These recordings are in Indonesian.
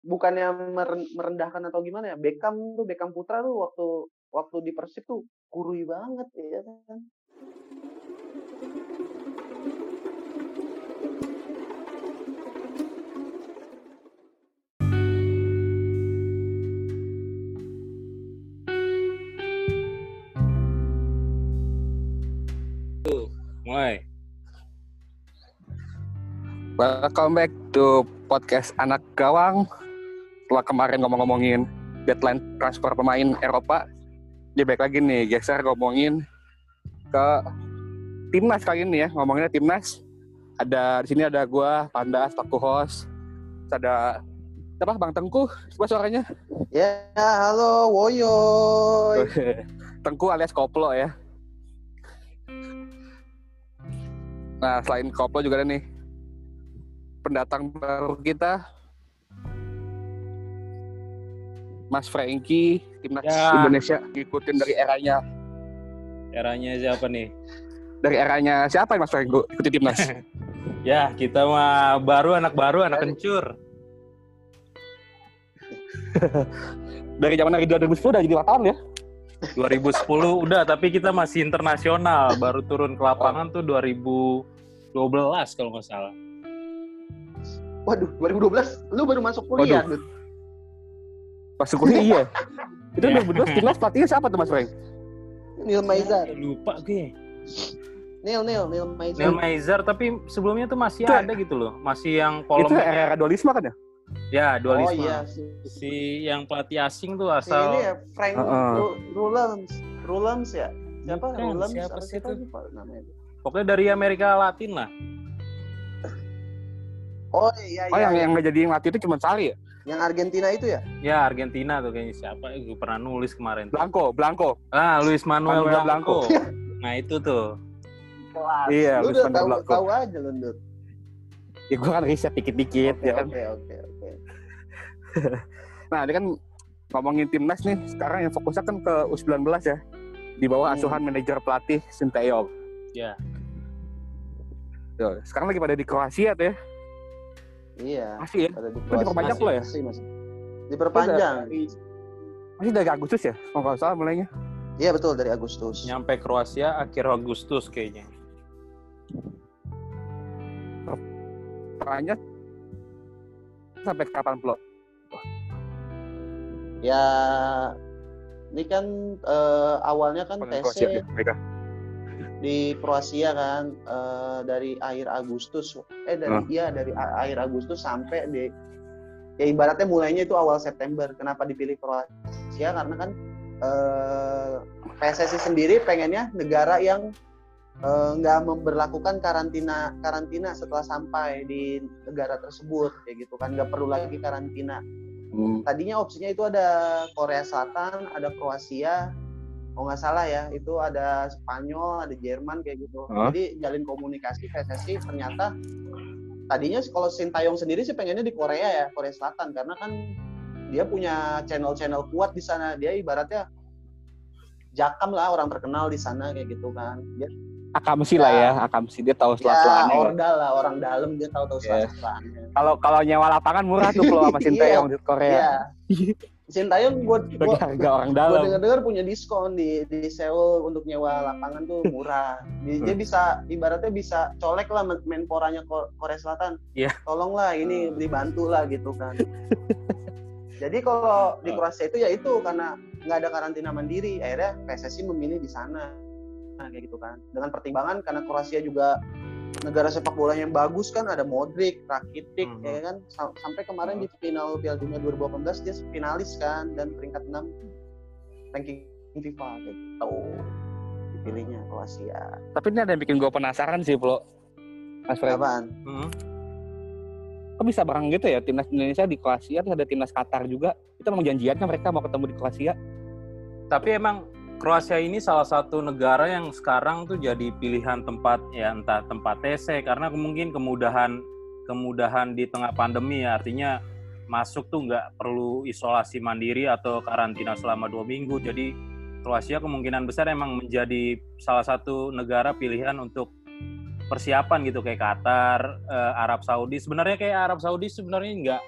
bukannya meren- merendahkan atau gimana ya Beckham tuh Beckham Putra tuh waktu waktu di Persib tuh kurui banget ya kan Mulai. Welcome back to podcast anak gawang. Setelah kemarin ngomong-ngomongin deadline transfer pemain Eropa, dia baik lagi nih geser ngomongin ke timnas kali ini ya. Ngomonginnya timnas. Ada di sini ada gua, Panda, Paku Host. Ada apa Bang Tengku? Coba suaranya. ya halo woyoy Tengku alias Koplo ya. Nah, selain Koplo juga ada nih pendatang baru kita Mas Franky timnas Ya. Indonesia ngikutin dari eranya Eranya siapa nih? dari eranya siapa ya Mas Franky ikuti timnas Ya, kita mah baru anak baru, anak kencur. dari zaman dari 2010 udah jadi wartawan ya 2010 udah, tapi kita masih internasional. Baru turun ke lapangan tuh 2012 kalau nggak salah. waduh 2012 lu baru masuk kuliah Waduh. Pas kuliah iya itu Ya. 2012 timnas pelatihnya siapa tuh Mas Frank Neil Maizar Lupa gue. Neil Neil Neil Maizar Neil Maizar, tapi sebelumnya tuh masih Itu- ada gitu loh. Masih yang itu polemik. era dualisme kan ya Ya, oh dualisme. iya si, Si yang pelatih asing tuh si asal... ini ya Frank Heeh. Ru- Rulams Rulams ya siapa Bukan, Rulams siapa apa sih itu? namanya Pokoknya dari Amerika Latin lah. oh iya oh iya yang yang nggak jadi ngelatih itu cuma Sari ya yang Argentina itu ya Ya, Argentina tuh kayaknya siapa? Gue pernah nulis kemarin. tuh. Blanco Blanco Ah, Luis Manuel, Manuel Blanco. Blanco. Nah, itu tuh. kelas Iya, lu Luis udah tahu Blanco. tahu aja lu Dut. ya gue kan riset dikit-dikit oke ya kan oke oke oke Nah, ini kan ngomongin timnas nih, sekarang yang fokusnya kan ke U19 ya. Di bawah Hmm. asuhan manajer pelatih Sinteyong. Ya. Tuh, sekarang lagi pada di Kroasia tuh ya. Iya Masih ya? ada di Itu diperpanjang pula ya? masih masih diperpanjang Masih dari Agustus ya, kalau nggak salah mulainya. iya betul dari Agustus Nyampe Kroasia akhir Agustus kayaknya. Perpanjang sampai kapan pula? ya ini kan eh, awalnya kan Pengen TC Kroasia mereka. Di Kroasia kan eh, dari akhir Agustus eh dari Hmm. iya dari a- akhir Agustus sampai di ya ibaratnya mulainya itu awal September kenapa dipilih Kroasia karena kan eh, PSSI sendiri pengennya negara yang eh, nggak memberlakukan karantina karantina setelah sampai di negara tersebut kayak gitu kan nggak perlu lagi karantina Hmm. tadinya opsinya itu ada Korea Selatan, ada Kroasia, kalau nggak salah ya, itu ada Spanyol, ada Jerman kayak gitu. Hah? Jadi jalin komunikasi PSSI ternyata tadinya kalau Sintayong sendiri sih pengennya di Korea ya, Korea Selatan karena kan dia punya channel-channel kuat di sana. Dia ibaratnya jakam lah orang terkenal di sana kayak gitu kan. Dia Akamsi lah ya, Akamsi dia tahu ya selat-selatnya. ordal lah orang dalam dia tahu-tahu Iya. selat-selatnya. Kalau kalau nyewa lapangan murah tuh kalau sama Sinteyong di Korea. Iya. Sintayong buat Bagi harga orang gue dalam. dengar-dengar punya diskon di di Seoul untuk nyewa lapangan tuh murah. Di- Dia Hmm. bisa ibaratnya bisa colek lah men- menporanya Ko- Korea Selatan. Iya. Tolonglah ini Hmm. dibantu lah gitu kan. Jadi kalau di. Kroasia itu ya itu karena nggak ada karantina mandiri, akhirnya PSSI memilih di sana. Nah, kayak gitu kan. Dengan pertimbangan karena Kroasia juga negara sepak bola yang bagus kan ada Modric, Rakitic Mhm. ya kan Sam- sampai kemarin di final Piala Dunia 2018 dia finalis kan dan peringkat 6 ranking FIFA gitu. Dipilihnya Kroasia. Tapi ini ada yang bikin gue penasaran sih, Bro. Mas Fred. Apaan? Hmm. Kok bisa bareng gitu ya timnas Indonesia di Kroasia terus ada timnas Qatar juga. Itu emang janjiannya mereka mau ketemu di Kroasia. Tapi emang Kroasia ini salah satu negara yang sekarang tuh jadi pilihan tempat ya entah tempat TC karena mungkin kemudahan kemudahan di tengah pandemi ya artinya masuk tuh nggak perlu isolasi mandiri atau karantina selama dua minggu jadi Kroasia kemungkinan besar emang menjadi salah satu negara pilihan untuk persiapan gitu kayak Qatar, eh, Arab Saudi. Sebenarnya kayak Arab Saudi sebenarnya nggak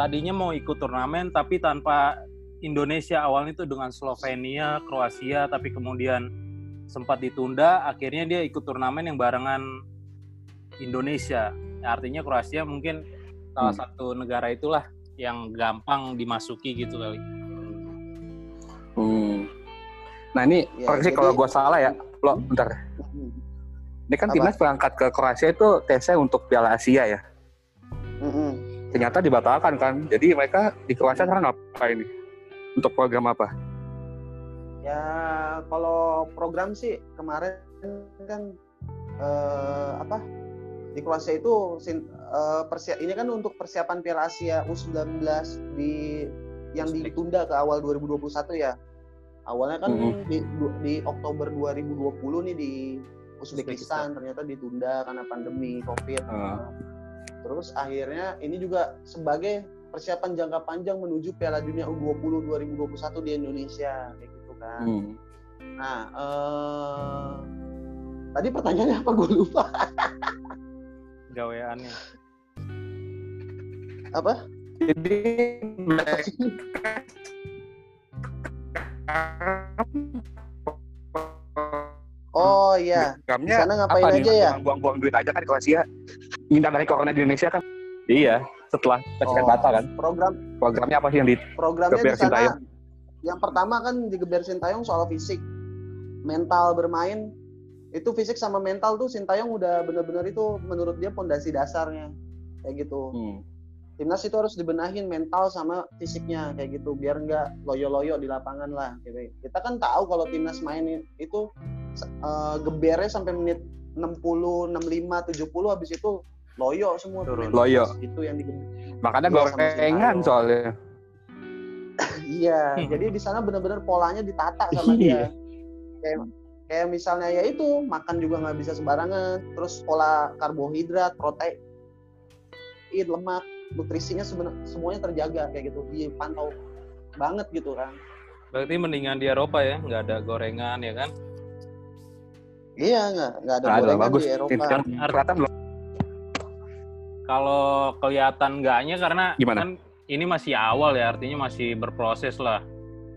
tadinya mau ikut turnamen tapi tanpa Indonesia awalnya itu dengan Slovenia, Kroasia, tapi kemudian sempat ditunda. Akhirnya dia ikut turnamen yang barengan Indonesia. Artinya Kroasia mungkin salah Hmm. satu negara itulah yang gampang dimasuki gitu kali. Hmm. Nah ini Ya, koreksi jadi- kalau gua salah ya. Lo bentar. Mm-mm. Ini kan Apa? timnas berangkat ke Kroasia itu tesnya untuk Piala Asia ya. Mm-mm. Ternyata dibatalkan kan. Jadi mereka di Kroasia sekarang ngapain nih? Untuk program apa? Ya kalau program sih kemarin kan eh, apa di Kroasia itu sin- eh, persia- ini kan untuk persiapan Piala Asia U19 di yang ditunda ke awal 2021 ya. Awalnya kan Mhm. di, du- di Oktober 2020 nih di Uzbekistan. Ternyata ditunda karena pandemi Covid. Ah. Terus akhirnya ini juga sebagai persiapan jangka panjang menuju Piala Dunia U20 2021 di Indonesia kayak gitu kan. Hmm. Nah, eh, tadi pertanyaannya apa gue lupa. Gaweannya. Apa? Jadi Oh iya, di sana ngapain apa nih? aja ya? Buang-buang duit aja kan di Kroasia. Ngindar dari corona di Indonesia kan. Iya, setelah PSBB Oh. batal kan. Program Programnya apa sih yang di programnya di sana. Sintayong. Yang pertama kan di Geber Sintayong soal fisik, mental bermain. Itu fisik sama mental tuh Sintayong udah bener-bener itu menurut dia pondasi dasarnya kayak gitu. Hmm. timnas itu harus dibenahin mental sama fisiknya kayak gitu biar nggak loyo-loyo di lapangan lah gitu. kita kan tahu kalau timnas main itu eh, gebernya sampai menit 60 65 70 habis itu loyo semua Turun. Loyo. itu yang digeber Makanya Iya, gorengan Sintayong. soalnya. iya jadi di sana benar-benar polanya ditata sama dia kayak kayak misalnya ya itu makan juga nggak bisa sembarangan terus pola karbohidrat protein lemak nutrisinya sebenarnya semuanya terjaga kayak gitu dipantau banget gitu kan Berarti mendingan di Eropa ya, nggak ada gorengan ya kan? iya nggak nggak ada Nggak ada, gorengan bagus. di Eropa belum. Kalau kelihatan enggaknya karena Gimana? kan ini masih awal ya, artinya masih berproses lah.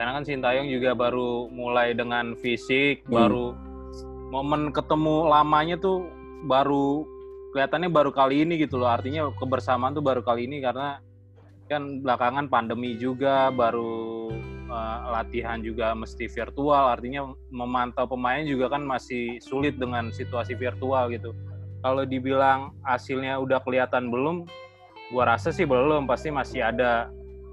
Karena kan Sintayong juga baru mulai dengan fisik, Hmm. baru momen ketemu lamanya tuh baru kelihatannya baru kali ini gitu loh. Artinya kebersamaan tuh baru kali ini karena kan belakangan pandemi juga, baru eh, latihan juga mesti virtual. Artinya memantau pemain juga kan masih sulit dengan situasi virtual gitu. Kalau dibilang hasilnya udah kelihatan belum, gua rasa sih belum. Pasti masih ada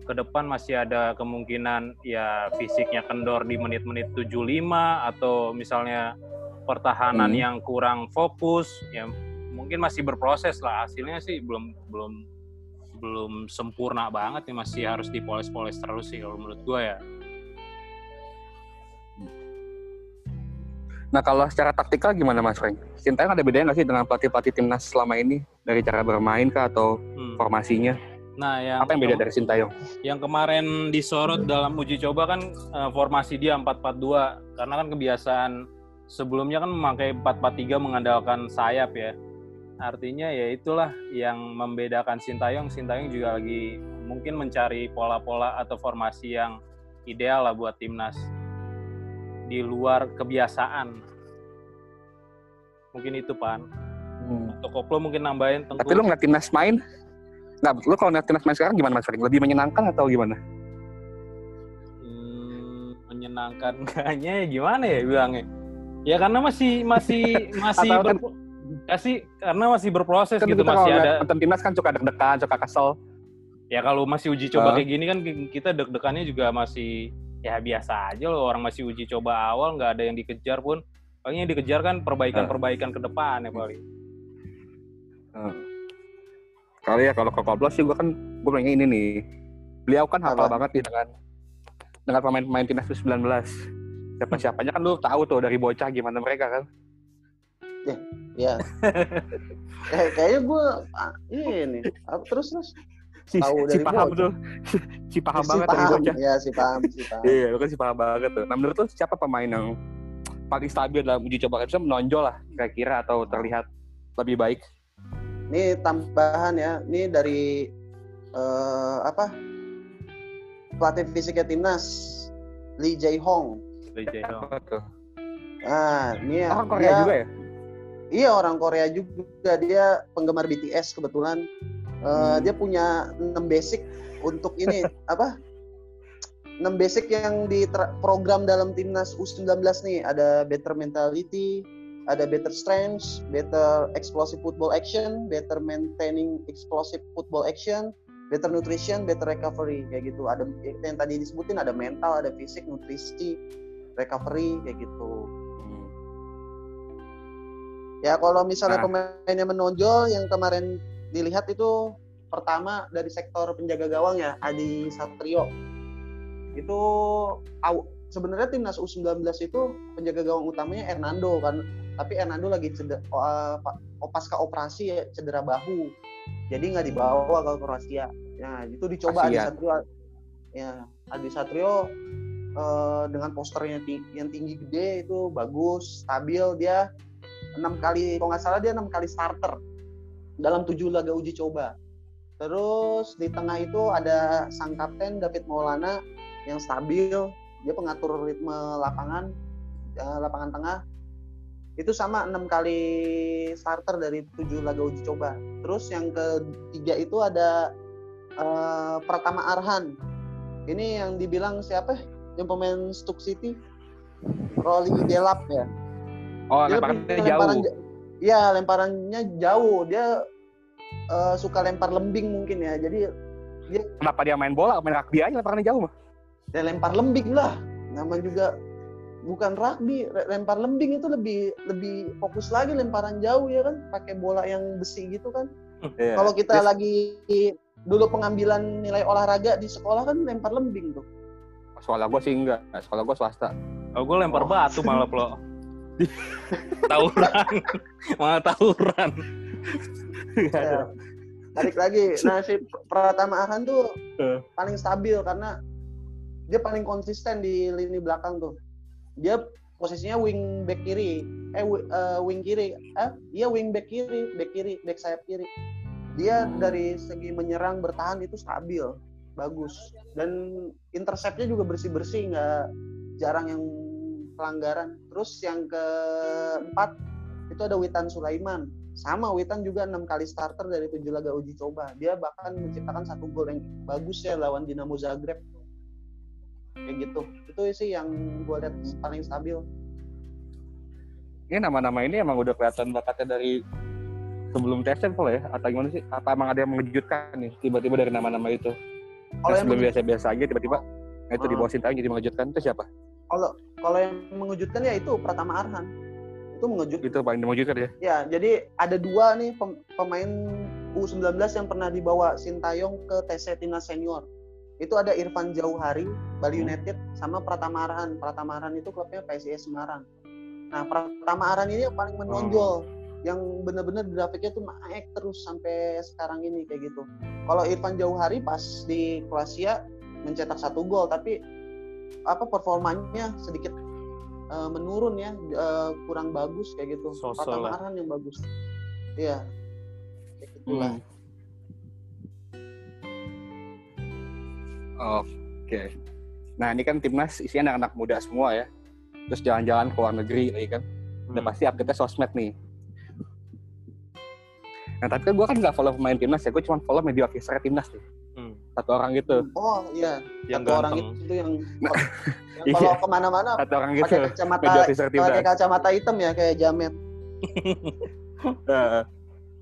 ke depan masih ada kemungkinan ya fisiknya kendor di menit-menit 75 atau misalnya pertahanan Hmm. yang kurang fokus ya mungkin masih berproses lah hasilnya sih belum belum belum sempurna banget nih masih harus dipoles-poles terus sih kalau menurut gua ya Nah kalau secara taktikal gimana Mas Frank? Sintayong ada bedanya nggak sih dengan pelatih-pelatih timnas selama ini dari cara bermain kah atau Hmm. formasinya? nah yang Apa yang beda dari Sintayong? yang kemarin disorot dalam uji coba kan eh, formasi dia 4-4-2 karena kan kebiasaan sebelumnya kan memakai 4-4-3 mengandalkan sayap ya. Artinya ya itulah yang membedakan Sintayong. Sintayong juga lagi mungkin mencari pola-pola atau formasi yang ideal lah buat timnas di luar kebiasaan. Mungkin itu pan. Untuk Koplo mungkin nambahin tentu. Tapi lu ngeliat timnas main, nggak, lu kalau ngeliat timnas main sekarang gimana Mas Frank? Lebih menyenangkan atau gimana? Hmm, menyenangkan kayaknya ya gimana ya bilangnya ya karena masih masih masih Atau kan- kasih karena masih berproses Kan gitu kita masih ada nonton timnas kan suka deg-degan, suka kesel. ya kalau masih uji coba Ah. kayak gini kan kita deg-degannya juga masih ya biasa aja loh orang masih uji coba awal nggak ada yang dikejar pun paling yang dikejar kan perbaikan-perbaikan ke depan ya paling Kalau ya kalau ke Koblos sih gue kan gue pengen ini nih. Beliau kan hafal Apa? banget nih dengan dengan pemain-pemain timnas U19. Siapa-siapanya kan lu tahu tuh dari bocah gimana mereka kan. ya kayak kayaknya gue ini apa terus terus Si, Tahu si dari paham tuh. si paham Si banget dari paham. bocah. ya si paham si paham Iya, lu kan si paham banget tuh. Nah menurut lu siapa pemain yang paling stabil dalam uji coba bisa menonjol lah kira-kira atau terlihat lebih baik? Ini tambahan ya, ini dari eh, apa pelatih fisiknya timnas Lee Jae Hong. Lee Jae Hong. Tuh? Nah, ini ya. Orang Korea dia- juga ya? Iya orang Korea juga dia penggemar BTS kebetulan. Eh, Hmm. Dia punya 6 basic untuk ini apa? 6 basic yang di program dalam timnas U19 nih ada better mentality, ada better strength, better explosive football action, better maintaining explosive football action, better nutrition, better recovery kayak gitu. Ada yang tadi disebutin ada mental, ada fisik, nutrisi, recovery kayak gitu. Hmm. Ya kalau misalnya Nah. pemainnya menonjol yang kemarin dilihat itu pertama dari sektor penjaga gawang ya Adi Satrio. Itu sebenarnya timnas U19 itu penjaga gawang utamanya Hernando kan. Tapi Hernando lagi cedera, oh, pasca operasi ya, cedera bahu. Jadi nggak dibawa ke Kroasia. Ya itu dicoba Adi. Satrio. Ya Adi Satrio eh, dengan posternya yang tinggi gede itu bagus, stabil dia enam kali kalau nggak salah dia enam kali starter dalam tujuh laga uji coba. Terus di tengah itu ada sang kapten David Maulana yang stabil, dia pengatur ritme lapangan, eh, lapangan tengah. Itu sama enam kali starter dari tujuh laga uji coba. Terus yang ketiga itu ada eh, Pratama Arhan. Ini yang dibilang siapa? Yang pemain Stoke City, Rolly Delap ya. Oh, lemparannya punya jauh. lemparan Iya, lemparannya jauh. Dia eh, suka lempar lembing mungkin ya. Jadi Kenapa dia main bola? Main rugby aja lemparannya jauh mah. ya lempar lembing lah. Nama juga bukan rugby, lempar lembing itu lebih lebih fokus lagi lemparan jauh ya kan, pakai bola yang besi gitu kan. Iya. Kalau kita Terus- lagi dulu pengambilan nilai olahraga di sekolah kan lempar lembing tuh. Sekolah gue sih enggak. Sekolah gue swasta. Oh, gue lempar Oh. batu malah lo. tawuran, malah tawuran. Ya, balik lagi. Nah si Pratama Arhan tuh Eh. paling stabil karena dia paling konsisten di lini belakang tuh. Dia posisinya wing back kiri, eh eh, wing kiri, eh iya wing back kiri, back kiri, back sayap kiri. Dia dari segi menyerang bertahan itu stabil, bagus dan interceptnya juga bersih bersih, nggak jarang yang pelanggaran. Terus yang keempat itu ada Witan Sulaiman sama Witan juga enam kali starter dari tujuh laga uji coba dia bahkan menciptakan satu gol yang bagus ya lawan Dinamo Zagreb kayak gitu itu sih yang gue lihat paling stabil Ini nama-nama ini emang udah kelihatan bakatnya dari sebelum tesnya kalau ya? Atau gimana sih? Apa emang ada yang mengejutkan nih tiba-tiba dari nama-nama itu? kalau sebelum biasa-biasa aja tiba-tiba nah itu di Ah. bawah Sintayong jadi mengejutkan itu siapa? Kalau kalau yang mengejutkan ya itu Pratama Arhan. Itu mengejutkan Itu paling mengejutkan ya? ya jadi ada dua nih pem- pemain U19 yang pernah dibawa Sintayong ke TC Timnas Senior. Itu ada Irfan Jauhari Bali Hmm. United sama Pratama Arhan. Pratama Arhan itu klubnya PSIS Semarang. Nah Pratama Arhan ini yang paling menonjol yang benar-benar grafiknya tuh naik terus sampai sekarang ini kayak gitu. Kalau Irfan Jauhari pas di Kroasia mencetak satu gol tapi apa performanya sedikit eh, menurun ya eh, kurang bagus kayak gitu Pratama lah. Arhan yang bagus iya kayak gitulah Hmm. Oke. Nah ini kan timnas isinya anak-anak muda semua ya. Terus jalan-jalan ke luar negeri lagi kan. Udah Hmm. pasti update-nya sosmed nih. Nah tapi kan gue kan nggak follow pemain timnas ya. Gue cuma follow media officer timnas nih. Satu orang gitu. oh iya Yang satu orang ganteng. itu, itu yang, yang Iya. kalau ke mana-mana Satu orang gitu. pakai kacamata pakai kacamata hitam ya kayak jamet Heeh.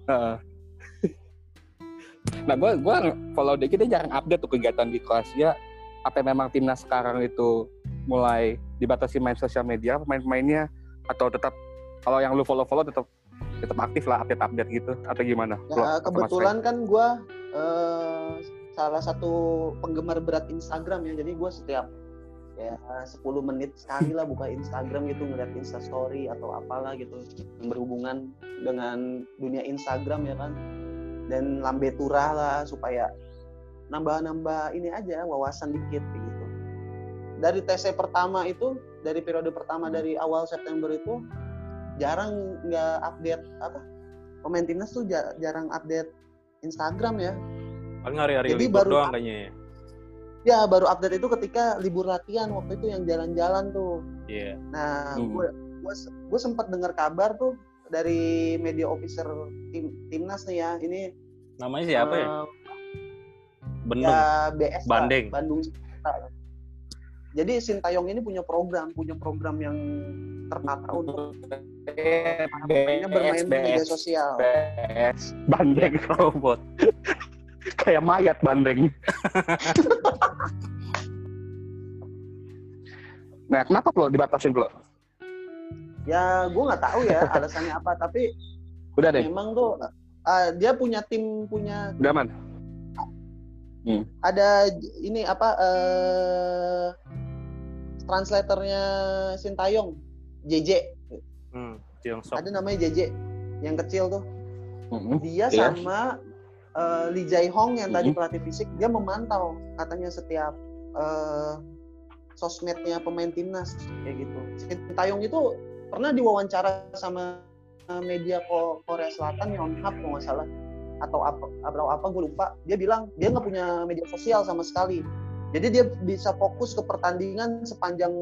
Heeh. nah, gue gua follow dia kita jarang update tuh kegiatan di Kroasia. Apa memang timnas sekarang itu mulai dibatasi main sosial media pemain-pemainnya atau tetap kalau yang lu follow-follow tetap tetap aktif lah update-update gitu atau gimana? Ya, kebetulan kan gue salah satu penggemar berat Instagram ya. Jadi gue setiap ya 10 menit sekali lah buka Instagram gitu ngeliat Insta Story atau apalah gitu yang berhubungan dengan dunia Instagram ya kan. Dan lambe turah lah supaya nambah-nambah ini aja wawasan dikit gitu. Dari TC pertama itu dari periode pertama dari awal September itu jarang nggak update apa pemain timnas tuh ja- jarang update Instagram ya Paling hari-hari Jadi libur baru- doang kayaknya ya. Ya baru update itu ketika libur latihan waktu itu yang jalan-jalan tuh. Iya. Nah, Hmm. gue gue sempat dengar kabar tuh dari media officer tim timnas nih ya. Ini Namanya siapa ya? eh, Bendeng. ya BS lah, Bandeng. Bandung. Sintayong. Jadi Sintayong ini punya program, punya program yang tertata untuk mainnya bermain di media sosial. BS. Bandeng. Robot. Kayak mayat bandeng. nah, kenapa lo dibatasin lo? Ya, gue nggak tahu ya alasannya apa, tapi Udah deh, memang tuh eh, dia punya tim, punya udah aman. ada j- ini apa eh translatornya Sintayong, JJ. Hmm. Ada namanya JJ yang kecil tuh. Mhm. Dia Iya. sama eh, Lee Jae Hong yang tadi Mhm. pelatih fisik, dia memantau katanya setiap eh, sosmednya pemain timnas kayak gitu. Sintayong itu pernah diwawancara sama media Ko- Korea Selatan Yonhap kalau nggak salah atau apa atau apa gue lupa dia bilang dia nggak punya media sosial sama sekali jadi dia bisa fokus ke pertandingan sepanjang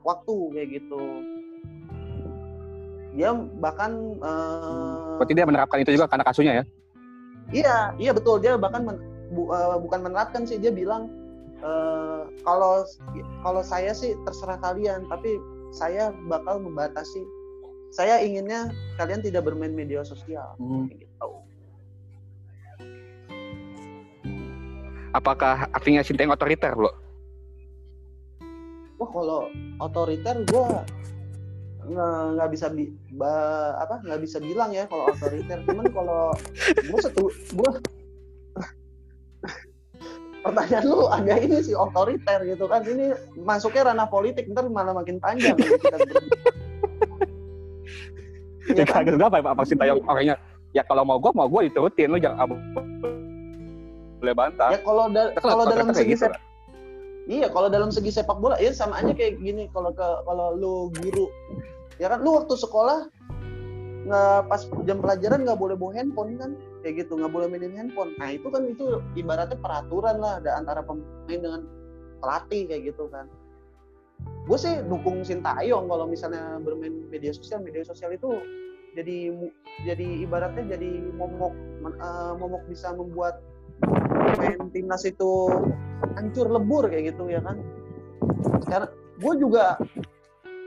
waktu kayak gitu dia bahkan eh, Berarti dia menerapkan itu juga karena kasusnya ya? Iya, iya betul. Dia bahkan men- bu- eh, bukan menerapkan sih, dia bilang eh, kalau kalau saya sih terserah kalian, tapi saya bakal membatasi. Saya inginnya kalian tidak bermain media sosial. Kayak gitu. Apakah artinya Sintayong otoriter lo? Wah kalau otoriter gue nggak bisa bi- ba- apa nggak bisa bilang ya kalau otoriter. Cuman kalau gue setu gue pertanyaan lu agak ini sih otoriter gitu kan. Ini masuknya ranah politik ntar malah makin panjang. Kita Ya Iya kan? kagak apa apa Sintayong orangnya ya kalau mau gua mau gua diturutin. Lu jangan abu- boleh bantah. ya kalau da- Kan kalau dalam segi gitu, iya kalau dalam segi sepak bola ya sama aja kayak gini. Kalau ke kalau lu guru ya kan lu waktu sekolah nggak pas jam pelajaran nggak boleh bawa handphone kan? Kayak gitu nggak boleh mainin handphone. Nah itu kan itu ibaratnya peraturan lah ada antara pemain dengan pelatih kayak gitu kan. Gue sih dukung Sintayong kalau misalnya bermain media sosial. Media sosial itu jadi jadi ibaratnya jadi momok eh, momok bisa membuat main timnas itu hancur lebur kayak gitu ya kan? Karena gue juga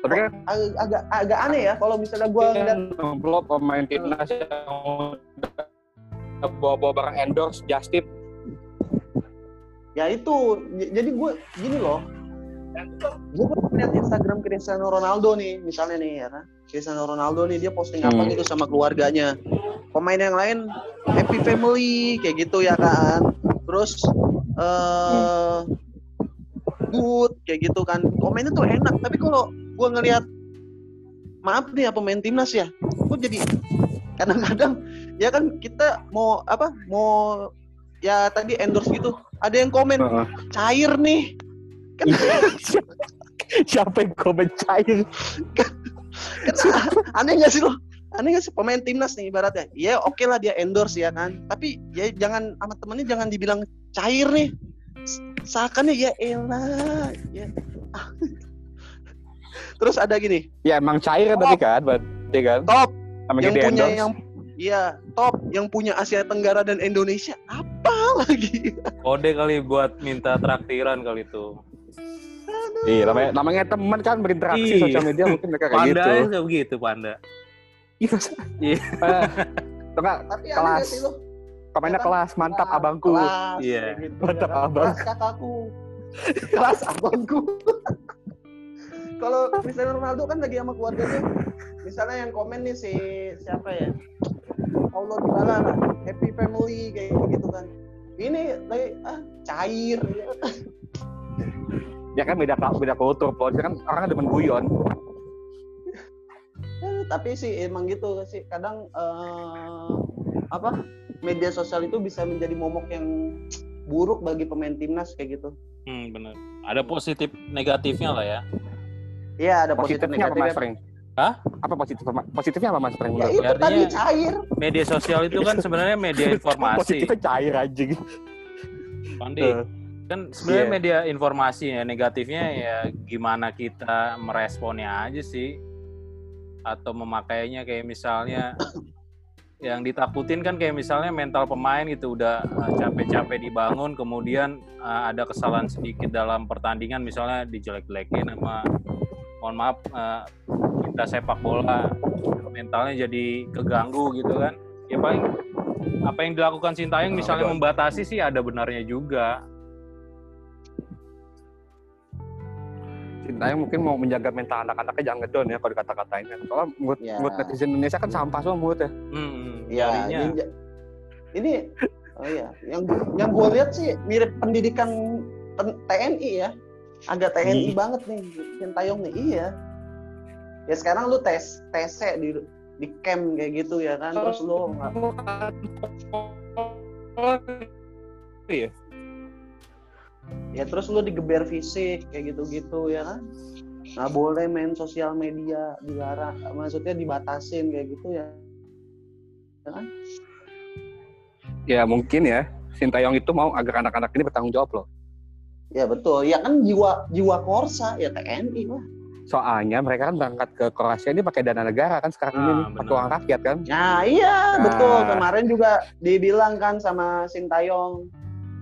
Tapi kan agak, agak agak aneh ya kalau misalnya gue ngeliat belum pemain timnas yang bawa-bawa barang endorse just tip ya itu jadi gue gini loh. Gue lihat Instagram Cristiano Ronaldo nih misalnya nih ya kan Cristiano Ronaldo nih dia posting apa Hmm. gitu sama keluarganya. Pemain yang lain happy family kayak gitu ya kan. Terus eh good kayak gitu kan. Komennya tuh enak tapi kalau gue ngelihat maaf nih ya pemain timnas ya gue jadi kadang-kadang ya kan kita mau apa mau ya tadi endorse gitu ada yang komen Heeh. cair nih. Kan, siapa yang komen cair kan aneh gak sih lo aneh gak sih? Pemain timnas nih ibaratnya. Ya oke lah dia endorse ya kan. Tapi ya jangan sama temennya jangan dibilang cair nih. Seakan ya elah ya. Ah. terus ada gini. Ya emang cair tadi kan berarti kan. Top. Namanya yang punya endorse. yang Iya, top. Yang punya Asia Tenggara dan Indonesia apa lagi? Kode kali buat minta traktiran kali itu. Iya namanya namanya teman kan berinteraksi Iya. sosial media mungkin mereka kayak Panda gitu aja begitu, Panda. iya Iya. Enggak Kelas. pemainnya Ya kelas mantap Kelas, abangku Iya. gitu, Mantap, kan? abang. Kelas kakakku. kelas abangku. Kalau Cristiano Ronaldo kan lagi sama keluarganya. Misalnya yang komen nih si siapa ya? Allah lah, happy family kayak gitu kan. Ini lagi ah cair. Ya kan beda beda kultur polisi kan orang demen guyon Eh, tapi sih emang gitu sih kadang eh, apa media sosial itu bisa menjadi momok yang buruk bagi pemain timnas kayak gitu. Hmm, bener. Ada positif negatifnya lah ya. Iya ada positif positifnya apa mas? Hah? apa positif positifnya apa mas Pring Ya itu? Artinya- tadi cair. Media sosial itu kan sebenarnya media informasi. positifnya cair anjing Pandi, Tuh. Kan sebenarnya Iya. media informasi ya negatifnya ya gimana kita meresponnya aja sih. Atau memakainya kayak misalnya yang ditakutin kan kayak misalnya mental pemain gitu udah uh, capek-capek dibangun kemudian uh, ada kesalahan sedikit dalam pertandingan misalnya dijelek-jelekin sama mohon maaf uh, kita sepak bola mentalnya jadi keganggu gitu kan. Ya paling apa yang dilakukan Sintayong misalnya membatasi sih ada benarnya juga Sintayong mungkin mau menjaga mental anak-anaknya jangan ngedon ya kalau dikata-katain kan. Soalnya menurut, Ya. menurut netizen Indonesia kan sampah semua menurut ya. hmm, Iya, jarinya ini, ini oh iya, yang yang gue lihat sih mirip pendidikan TNI ya. Agak TNI Iya. banget nih Sintayong nih. Iya. Ya sekarang lu tes TC di di camp kayak gitu ya kan. Terus lu nggak Iya. Ya terus lu digeber fisik kayak gitu-gitu ya kan. Nggak boleh main sosial media dilarang, maksudnya dibatasin kayak gitu ya. Ya mungkin ya. Sintayong itu mau agar anak-anak ini bertanggung jawab loh. Ya betul. Ya kan jiwa jiwa korsa ya TNI lah. Soalnya mereka kan berangkat ke Kroasia ini pakai dana negara kan sekarang ini Ah, pakai uang rakyat kan. Nah iya Nah. betul kemarin juga dibilang kan sama Sintayong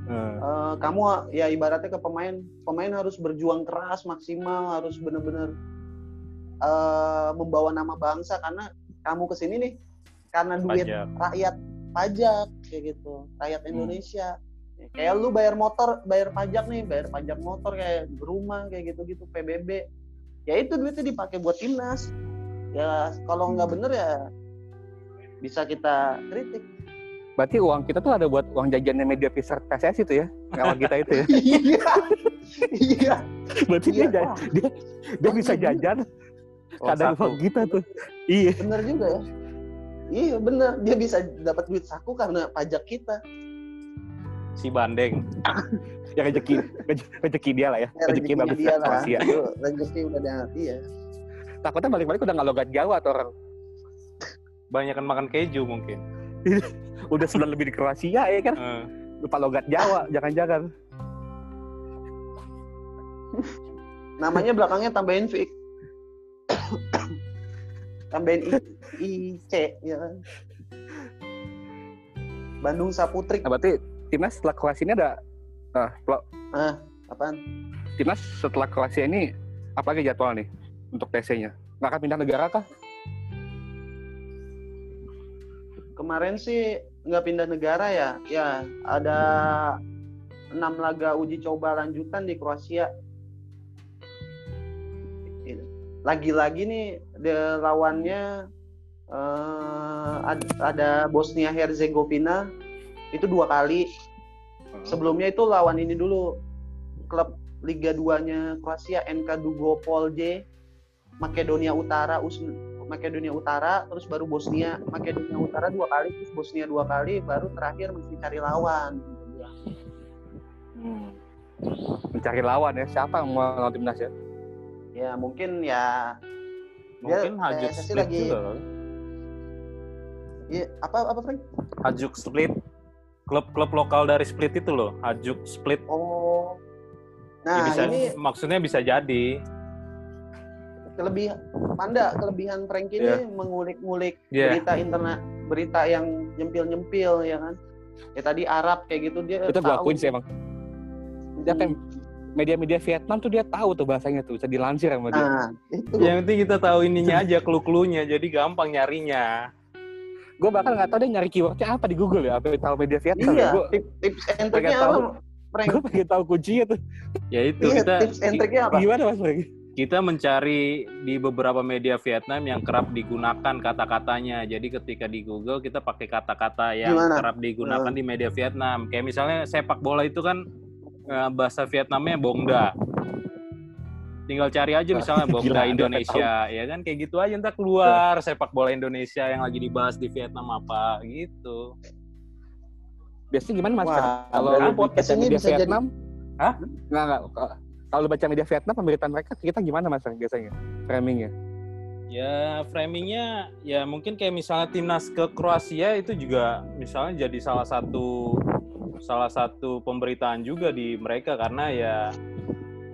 Hmm. eh, kamu ya ibaratnya ke pemain pemain harus berjuang keras maksimal harus benar-benar eh, membawa nama bangsa karena kamu ke sini nih karena duit pajak rakyat pajak kayak gitu rakyat Hmm. Indonesia kayak lu bayar motor bayar pajak nih bayar pajak motor kayak rumah kayak gitu-gitu PBB ya itu duitnya dipakai buat timnas ya kalau nggak Hmm. bener ya bisa kita kritik Berarti uang kita tuh ada buat uang jajannya media pisar PSSI itu ya. Ngawal kita itu ya. iya. Iya. Berarti iya. dia, wah, dia, dia bisa jajan. Kadang saku. uang kita tuh. Iya. bener juga ya. Iya bener. Dia bisa dapat duit saku karena pajak kita. Si bandeng. Ya rezeki, reze- rezeki dia lah ya. ya, Rezeki bagus dia ya lah rezeki udah di hati ya. Takutnya balik-balik udah nggak logat Jawa atau orang. Banyak kan makan keju mungkin udah sebulan lebih di Kroasia ya kan. Eh, Lupa logat Jawa, jangan-jangan. namanya belakangnya tambahin Fik tambahin I, IC ya kan Bandung Saputrik Nah, berarti timnas setelah Kroasia ini ada nah, setelah- ah apaan timnas setelah Kroasia ini apa lagi jadwal nih untuk TC-nya? Nggak akan pindah negara kah? kemarin sih nggak pindah negara ya ya ada enam laga uji coba lanjutan di Kroasia. Lagi-lagi nih de- lawannya ad- ada Bosnia Herzegovina itu dua kali. Sebelumnya itu lawan ini dulu klub Liga 2-nya Kroasia NK Dugopol J Makedonia Utara US Makedonia Utara terus baru Bosnia Makedonia Utara dua kali terus Bosnia dua kali baru terakhir mesti cari lawan Hmm. Mencari lawan ya. Siapa yang mau lawan timnas ya? ya mungkin ya mungkin Dia hajuk split lagi- juga kali. ya, apa apa Frank hajuk split klub-klub lokal dari split itu loh hajuk split oh Ya nah bisa ini maksudnya bisa jadi kelebihan Panda kelebihan Frank ini Iya. mengulik-ngulik Iya. berita internet berita yang nyempil-nyempil ya kan ya tadi Arab kayak gitu dia Itu gue akuin sih emang. Dia kan media-media Vietnam tuh dia tahu tuh bahasanya tuh bisa dilansir sama dia. nah itu yang penting kita tahu ininya aja clue-cluenya jadi gampang nyarinya Gue bahkan nggak tahu dia nyari keywordnya apa di Google ya. Apa tahu media Vietnam iya ya? Gue tip- tips and triknya tahu. apa gue pengen tahu kuncinya tuh. ya itu iya kita tips and triknya apa Gimana mas Frank? Kita mencari di beberapa media Vietnam yang kerap digunakan kata-katanya. Jadi ketika di Google kita pakai kata-kata yang Gimana? kerap digunakan di media Vietnam. Kayak misalnya sepak bola itu kan eh, bahasa Vietnamnya bongda. Tinggal cari aja misalnya bongda Indonesia, ya kan kayak gitu aja ntar keluar sepak bola Indonesia yang lagi dibahas di Vietnam apa gitu. Biasanya gimana mas? Wah, Kalau podcast ini bisa jadi- Vietnam, Hah? Nggak nggak. Kalau baca media Vietnam pemberitaan mereka kita gimana mas biasanya? Framingnya? Ya framingnya ya mungkin kayak misalnya timnas ke Kroasia itu juga misalnya jadi salah satu salah satu pemberitaan juga di mereka karena ya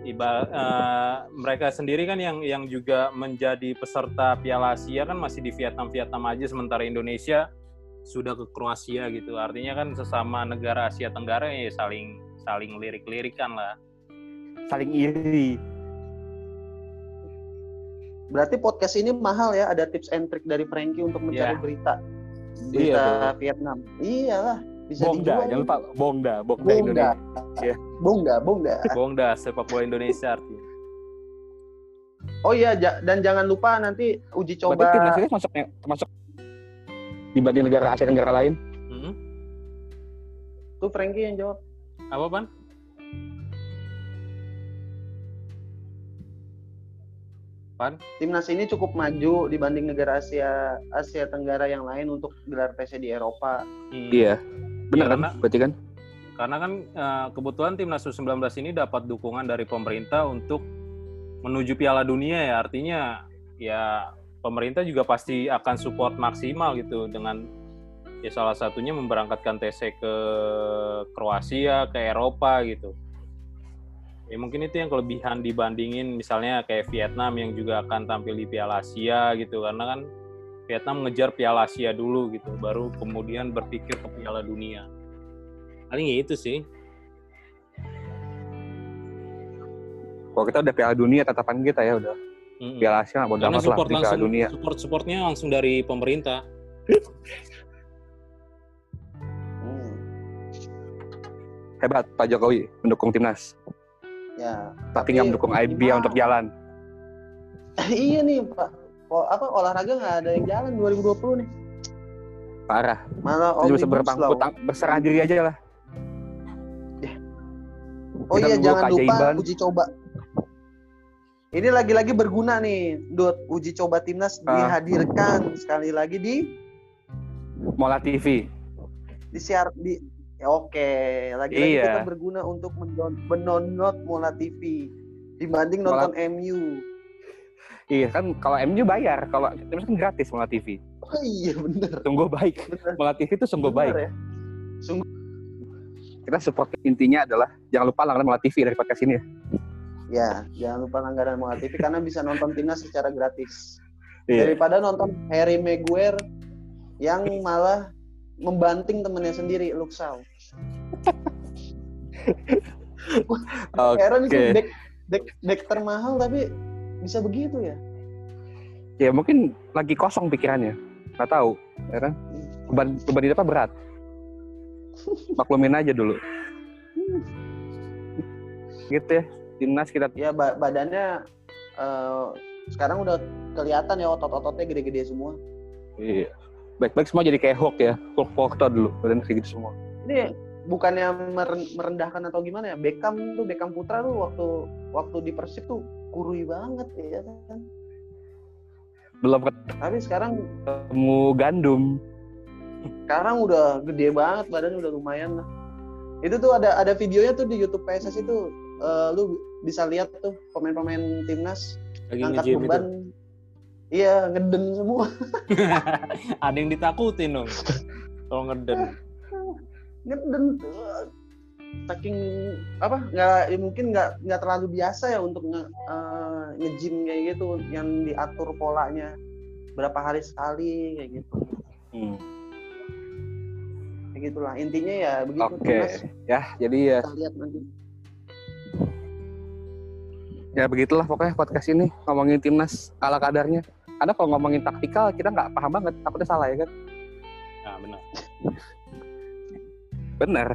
iba eh, mereka sendiri kan yang yang juga menjadi peserta Piala Asia kan masih di Vietnam Vietnam aja sementara Indonesia sudah ke Kroasia gitu. Artinya kan sesama negara Asia Tenggara ya saling saling lirik-lirikan lah Saling iri. Berarti podcast ini mahal ya, ada tips and trick dari Frankie untuk mencari Iya. berita. Berita Iya, Vietnam. Iyalah, bisa Bongda, dijual. jangan lupa Bongda, Bongda Bongda. Indonesia. Bongda, bongda. bohong dah sepak bola Indonesia artinya Oh iya, ja- dan jangan lupa nanti uji Berarti coba. timnas ini masuknya termasuk dibanding negara Asia Tenggara lain. Hmm? Tuh Frankie yang jawab. apa pan pan Timnas ini cukup maju dibanding negara Asia Asia Tenggara yang lain untuk gelar TC di Eropa. Hmm. Iya. Benar Iya, kan? karena- Berarti kan? Karena kan eh, kebetulan timnas U19 ini dapat dukungan dari pemerintah untuk menuju Piala Dunia ya. Artinya ya pemerintah juga pasti akan support maksimal gitu dengan ya salah satunya memberangkatkan TC ke Kroasia, ke Eropa gitu. Ya mungkin itu yang kelebihan dibandingin misalnya kayak Vietnam yang juga akan tampil di Piala Asia gitu karena kan Vietnam ngejar Piala Asia dulu gitu baru kemudian berpikir ke Piala Dunia paling ya itu sih Kalau kita udah Piala Dunia tatapan kita ya udah Mm-mm. Piala Asia nggak bodo karena amat lah support di Piala langsung Dunia. support supportnya langsung dari pemerintah Hmm. Hebat Pak Jokowi mendukung timnas. Ya. Tapi nggak mendukung IBA untuk jalan. iya nih Pak. Oh, apa olahraga nggak ada yang jalan 2020 nih. Parah. Malah Kita bisa berpangku berserah diri aja lah. Oh Kita iya jangan lupa keajaiban. uji coba. Ini lagi-lagi berguna nih, Dut. Uji coba timnas Ah. dihadirkan sekali lagi di Mola TV. di siar di ya, oke, lagi-lagi Iya. kita berguna untuk mendownload Mola TV dibanding Mola- nonton MU. Iya kan kalau MU bayar, kalau timnas kan gratis Mola TV. Oh iya bener. Sungguh baik. bener. Mola TV itu sungguh Bener baik. ya. Kita support intinya adalah jangan lupa langganan Mola TV dari podcast ini. ya. Ya, jangan lupa langganan Mola TV karena bisa nonton timnas secara gratis. Iya. Daripada nonton Harry Maguire yang malah membanting temennya sendiri, Luxau. Oke. Heran itu deck, deck, deck termahal tapi bisa begitu ya. Ya mungkin lagi kosong pikirannya. Nggak tahu, ya kan? Beban beban di depan berat. Maklumin aja dulu. Gitu ya. Timnas kita Ya ba- badannya eh, sekarang udah kelihatan ya otot-ototnya gede-gede semua. iya. Baik-baik semua jadi kayak Hulk ya. Hulk Pokto dulu, badan kayak gitu semua. Ini bukannya meren- merendahkan atau gimana ya? Beckham tuh Beckham Putra tuh waktu waktu di Persib tuh kurui banget ya kan. Belum Tapi sekarang ketemu gandum. sekarang udah gede banget badan udah lumayan lah. Itu tuh ada ada videonya tuh di YouTube PSS itu eh, lu bisa lihat tuh pemain-pemain timnas lagi angkat itu beban. Iya, ngeden semua. ada yang ditakutin dong kalau ngeden ngeden tuh. saking apa nggak ya mungkin nggak nggak terlalu biasa ya untuk nge, eh, nge-gym kayak gitu yang diatur polanya berapa hari sekali kayak gitu Hmm. kayak gitulah intinya ya begitu Oke. Timnas. Ya, jadi ya kita lihat nanti ya begitulah pokoknya podcast ini ngomongin timnas ala kadarnya. Karena kalau ngomongin taktikal kita nggak paham banget, takutnya salah ya kan? nah benar Bener.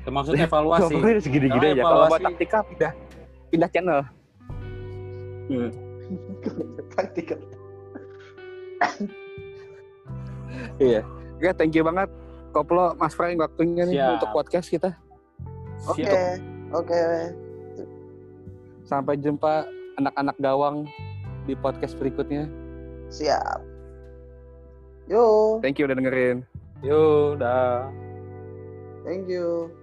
termasuk evaluasi Ngomongin segini-gini aja. Kalau mau evaluasi- taktikal pindah pindah channel. Hmm. taktikal Iya. Oke, thank you banget. Koplo, Mas Frank waktunya nih Siap. untuk podcast kita. oke Siap. oke Sampai jumpa anak-anak gawang di podcast berikutnya. Siap. Yo. Thank you udah dengerin. yuk dah. Thank you